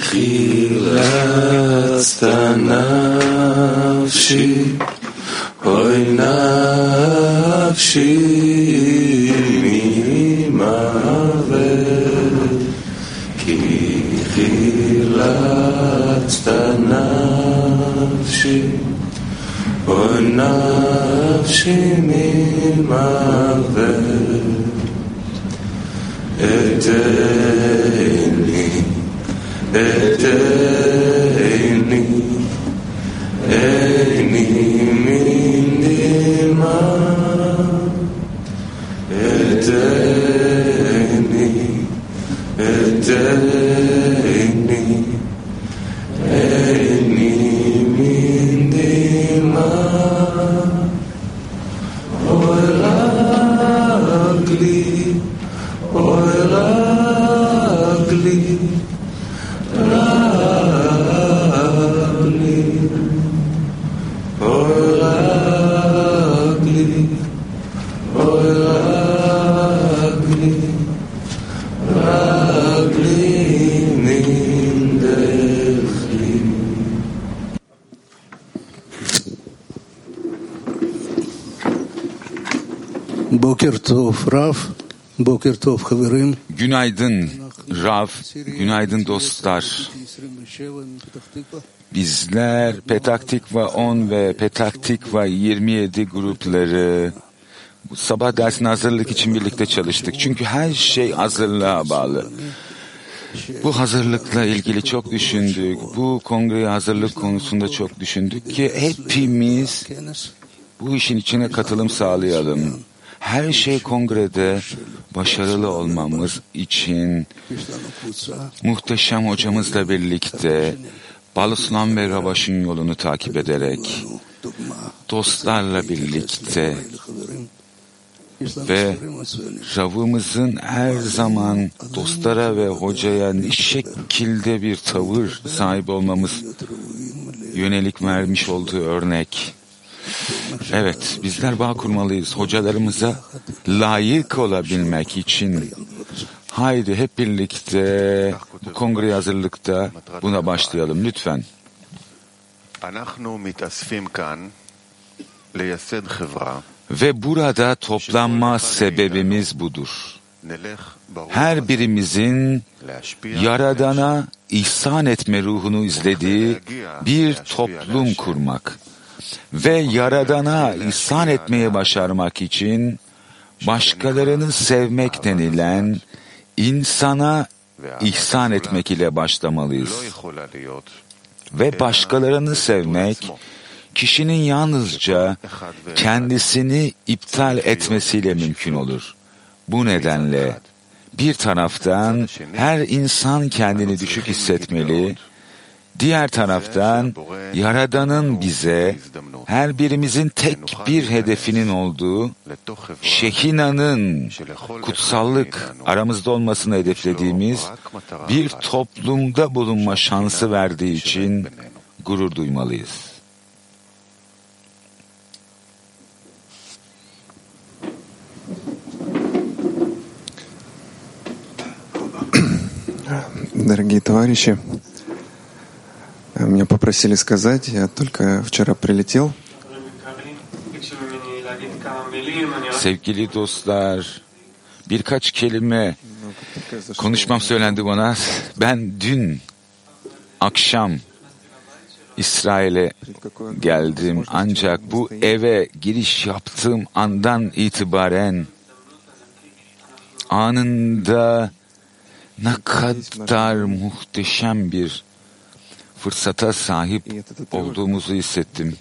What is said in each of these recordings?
חילצת נפשי, אוי נפשי ממוות, כי חילצת נפשי, אוי נפשי ממוות. אתני, better Günaydın Rav, günaydın dostlar. Bizler Petak Tikva 10 ve Petak Tikva 27 grupları sabah dersine hazırlık için birlikte çalıştık. Çünkü her şey hazırlığa bağlı. Bu hazırlıkla ilgili çok düşündük. Bu kongreye hazırlık konusunda çok düşündük ki hepimiz bu işin içine katılım sağlayalım. Her şey kongrede başarılı olmamız için muhteşem hocamızla birlikte Baluslan ve Rabaş'ın yolunu takip ederek dostlarla birlikte ve Ravımızın her zaman dostlara ve hocaya ne şekilde bir tavır sahip olmamız yönelik vermiş olduğu örnek. Evet, bizler bağ kurmalıyız. Hocalarımıza layık olabilmek için. Haydi hep birlikte bu kongre hazırlıkta buna başlayalım lütfen. Ve burada toplanma sebebimiz budur. Her birimizin Yaradan'a ihsan etme ruhunu izlediği bir toplum kurmak ve Yaradan'a ihsan etmeye başarmak için başkalarını sevmek denilen insana ihsan etmek ile başlamalıyız. Ve başkalarını sevmek, kişinin yalnızca kendisini iptal etmesiyle mümkün olur. Bu nedenle bir taraftan her insan kendini düşük hissetmeli Diğer taraftan Yaradan'ın bize her birimizin tek bir hedefinin olduğu Şehina'nın kutsallık aramızda olmasını hedeflediğimiz bir toplumda bulunma şansı verdiği için gurur duymalıyız. Дорогие товарищи, меня попросили сказать, я только вчера прилетел, Sevgili dostlar, birkaç kelime konuşmam söylendi bana. Ben dün akşam İsrail'e geldim ancak bu eve giriş yaptığım andan itibaren anında ne kadar muhteşem bir fırsata sahip olduğumuzu hissettim.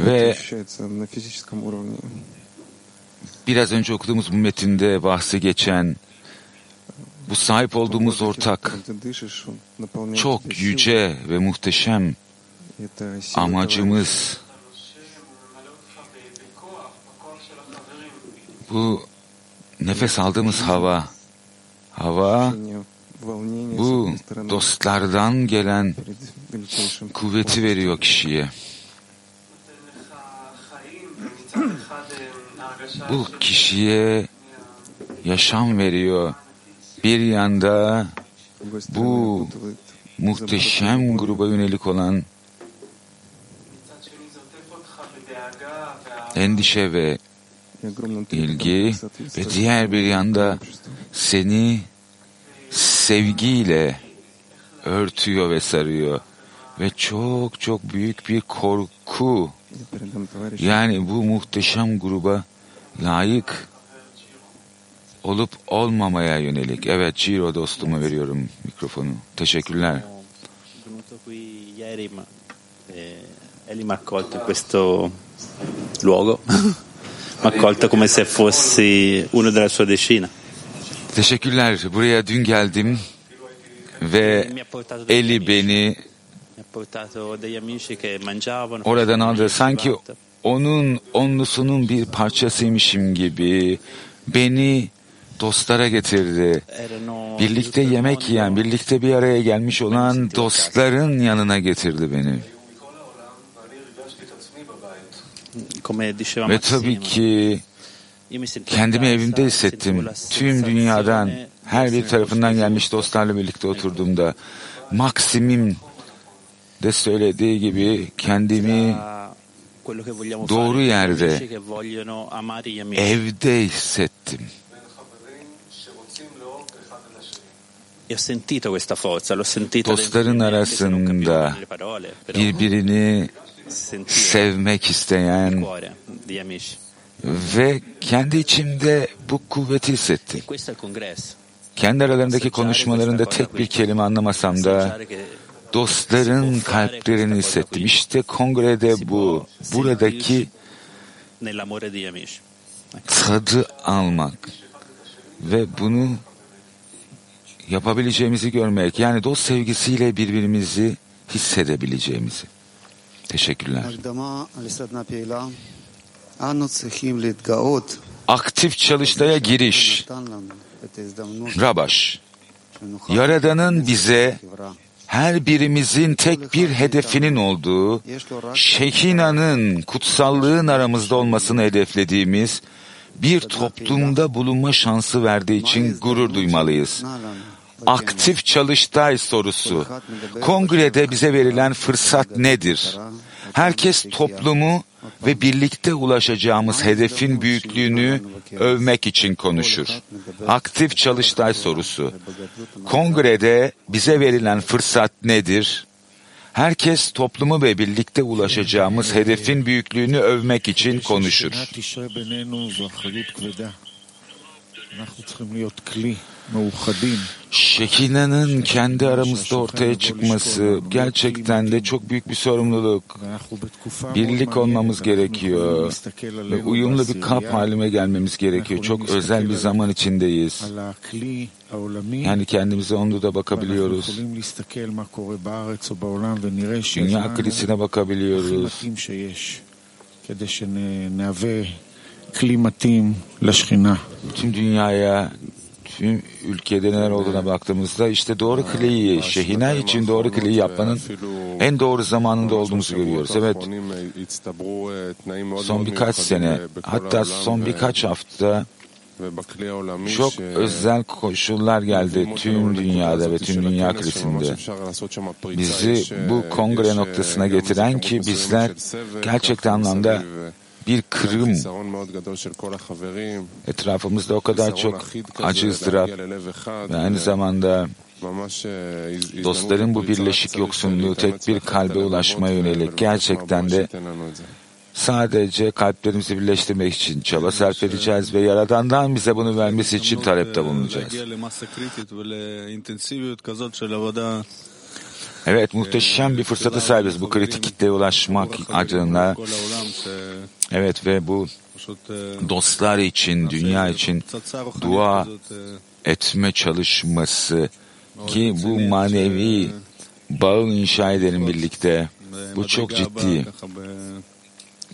Ve biraz önce okuduğumuz bu metinde bahsi geçen bu sahip olduğumuz ortak çok yüce ve muhteşem amacımız bu nefes aldığımız hava, hava bu dostlardan gelen kuvveti veriyor kişiye. Bu kişiye yaşam veriyor. Bir yanda bu muhteşem gruba yönelik olan endişe ve ilgi ve diğer bir yanda seni sevgiyle örtüyor ve sarıyor ve çok çok büyük bir korku yani bu muhteşem gruba layık olup olmamaya yönelik. Evet Ciro dostuma veriyorum mikrofonu. Teşekkürler. Ieri eh, mi accolto questo luogo. accolto come se fossi uno della sua decina. Teşekkürler. Buraya dün geldim ve Eli beni mi ha portato degli amici che mangiavano. oradan aldı. Sanki onun onlusunun bir parçasıymışım gibi beni dostlara getirdi. Birlikte yemek yiyen, birlikte bir araya gelmiş olan dostların yanına getirdi beni. Come diceva Ve tabii ki kendimi evimde hissettim. Tüm dünyadan, her bir tarafından gelmiş dostlarla birlikte oturduğumda Maksim'im de söylediği gibi kendimi doğru yerde, evde hissettim. E Dostların arasında birbirini sevmek isteyen ve kendi içimde bu kuvveti hissettim. Kendi aralarındaki konuşmalarında tek bir kelime anlamasam da dostların kalplerini hissettim. İşte kongrede bu, buradaki tadı almak ve bunu yapabileceğimizi görmek. Yani dost sevgisiyle birbirimizi hissedebileceğimizi. Teşekkürler. Aktif çalıştaya giriş. Rabaş. Yaradan'ın bize her birimizin tek bir hedefinin olduğu, Şehina'nın kutsallığın aramızda olmasını hedeflediğimiz bir toplumda bulunma şansı verdiği için gurur duymalıyız. Aktif çalıştay sorusu. Kongrede bize verilen fırsat nedir? Herkes toplumu ve birlikte ulaşacağımız hedefin büyüklüğünü övmek için konuşur. Aktif çalıştay sorusu. Kongrede bize verilen fırsat nedir? Herkes toplumu ve birlikte ulaşacağımız hedefin büyüklüğünü övmek için konuşur. Şekillenin kendi aramızda ortaya çıkması gerçekten de çok büyük bir sorumluluk. Birlik olmamız gerekiyor. Ve uyumlu bir kap haline gelmemiz gerekiyor. Çok özel bir zaman içindeyiz. Yani kendimize onu da bakabiliyoruz. Dünya krizine bakabiliyoruz. Tüm dünyaya, tüm ülkede neler olduğuna baktığımızda işte doğru kliyi, şehine için doğru kliyi yapmanın en doğru zamanında olduğumuzu görüyoruz. Evet, son birkaç sene, hatta son birkaç hafta çok özel koşullar geldi tüm dünyada ve tüm dünya krizinde. Bizi bu kongre noktasına getiren ki bizler gerçekten anlamda bir kırım. etrafımızda o kadar çok acı ızdırap. ve aynı zamanda dostların bu birleşik yoksunluğu tek bir kalbe ulaşmaya yönelik. gerçekten de sadece kalplerimizi birleştirmek için çaba sarf edeceğiz ve Yaradan'dan bize bunu vermesi için talepte bulunacağız. Evet muhteşem bir fırsatı sahibiz bu kritik kitleye ulaşmak adına. Evet ve bu dostlar için, dünya için dua etme çalışması ki bu manevi bağı inşa edelim birlikte. Bu çok ciddi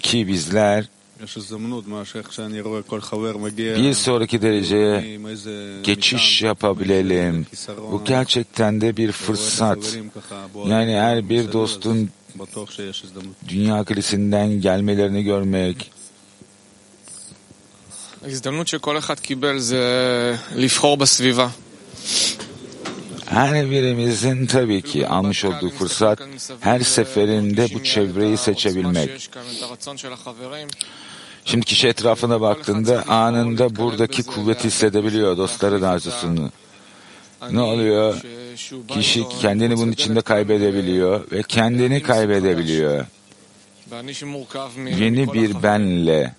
ki bizler יש הזדמנות, מה שאיך שאני רואה כל חבר מגיע bir sonraki dereceye עם איזה geçiş מטען, yapabilelim. חיסרון, Bu gerçekten de bir ורואה את fırsat. החברים ככה בוערים, Yani her bir בסדר, dostun אז בטוח שיש הזדמנות. dünya krizinden gelmelerini görmek ההזדמנות שכל אחד קיבל זה לבחור בסביבה. Her birimizin tabii ki almış olduğu fırsat her seferinde bu çevreyi seçebilmek. Şimdi kişi etrafına baktığında anında buradaki kuvveti hissedebiliyor dostların arzusunu. Ne oluyor? Kişi kendini bunun içinde kaybedebiliyor ve kendini kaybedebiliyor. Yeni bir benle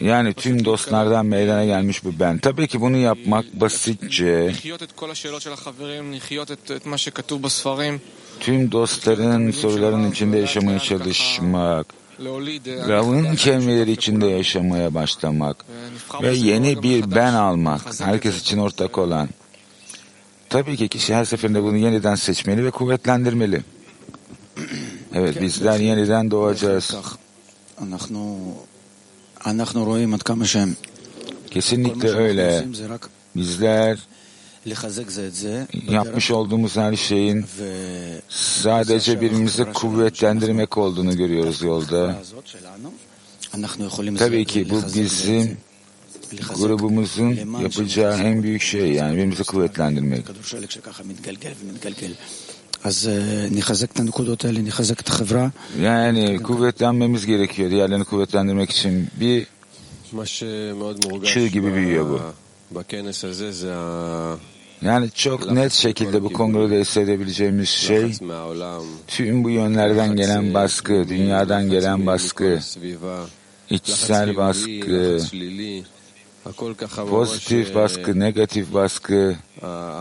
yani tüm dostlardan meydana gelmiş bu ben. Tabii ki bunu yapmak basitçe tüm dostlarının sorularının içinde yaşamaya çalışmak Rav'ın kelimeleri içinde yaşamaya başlamak ve yeni bir ben almak, herkes için ortak olan. Tabii ki kişi her seferinde bunu yeniden seçmeli ve kuvvetlendirmeli. Evet, bizler yeniden doğacağız. Kesinlikle öyle. Bizler yapmış olduğumuz her şeyin sadece birbirimizi kuvvetlendirmek olduğunu görüyoruz yolda. Tabii ki bu bizim grubumuzun yapacağı en büyük şey yani birbirimizi kuvvetlendirmek. Yani kuvvetlenmemiz gerekiyor. Diğerlerini kuvvetlendirmek için bir çığ gibi büyüyor bu. Yani çok net şekilde bu kongrede hissedebileceğimiz şey tüm bu yönlerden gelen baskı, dünyadan gelen baskı, içsel baskı, pozitif baskı, negatif baskı,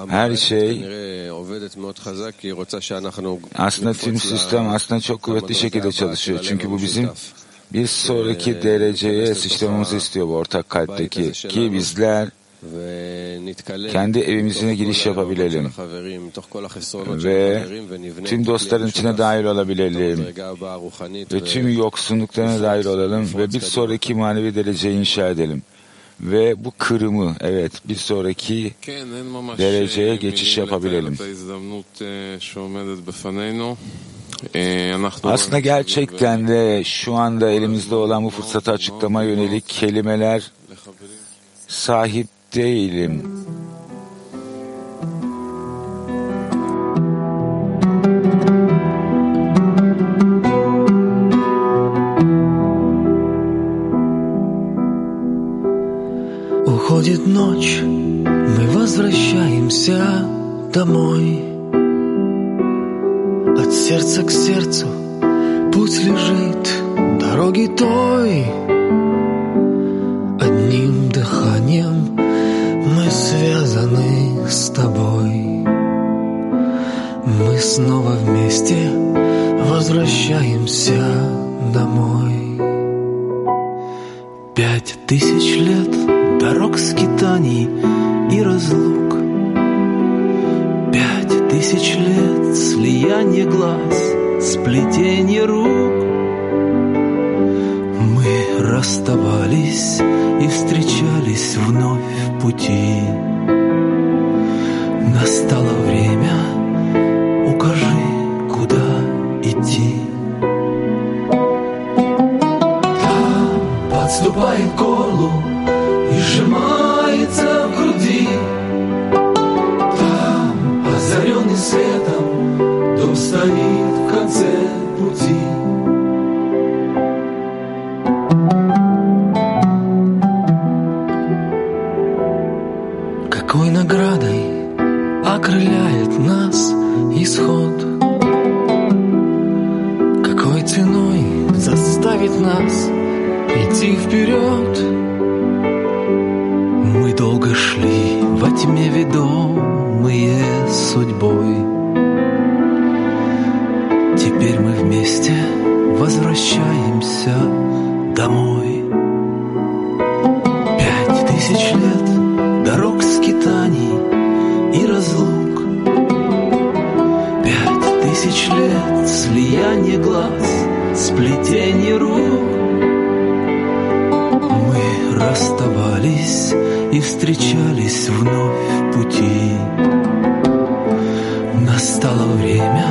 her şey aslında tüm sistem aslında çok kuvvetli şekilde çalışıyor. Çünkü bu bizim bir sonraki dereceye sıçramamızı istiyor bu ortak kalpteki ki bizler kendi evimizine giriş yapabilelim ve tüm dostların içine dahil olabilelim ve tüm yoksunluklarına dahil olalım. ve bir sonraki manevi dereceyi inşa edelim. Ve bu kırımı evet bir sonraki dereceye geçiş yapabilelim. Aslında gerçekten de şu anda elimizde olan bu fırsatı açıklama yönelik kelimeler sahip değilim. Уходит ночь, мы возвращаемся домой. От сердца к сердцу путь лежит дороги той. Связаны с тобой. Мы снова вместе возвращаемся домой. Пять тысяч лет дорог скитаний и разлук Пять тысяч лет слияние глаз, сплетение рук Мы расставались и встречались вновь в пути в конце пути Тысяч лет дорог скитаний и разлук. Пять тысяч лет слияние глаз, сплетение рук. Мы расставались и встречались вновь в пути. Настало время,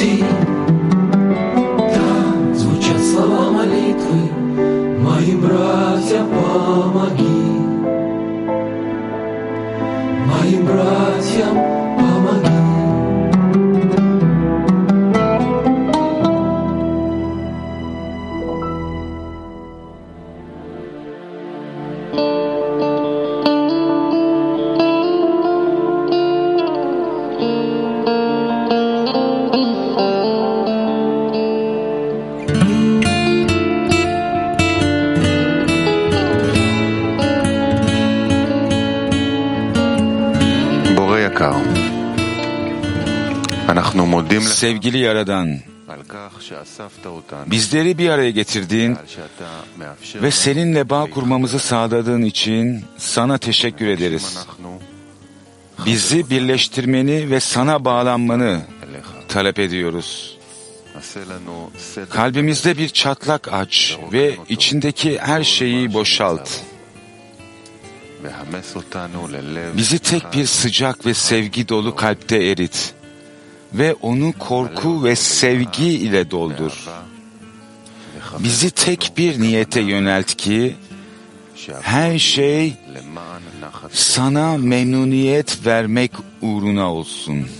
see. Sevgili Yaradan, bizleri bir araya getirdiğin ve seninle bağ kurmamızı sağladığın için sana teşekkür ederiz. Bizi birleştirmeni ve sana bağlanmanı talep ediyoruz. Kalbimizde bir çatlak aç ve içindeki her şeyi boşalt. Bizi tek bir sıcak ve sevgi dolu kalpte erit ve onu korku ve sevgi ile doldur. Bizi tek bir niyete yönelt ki her şey sana memnuniyet vermek uğruna olsun.''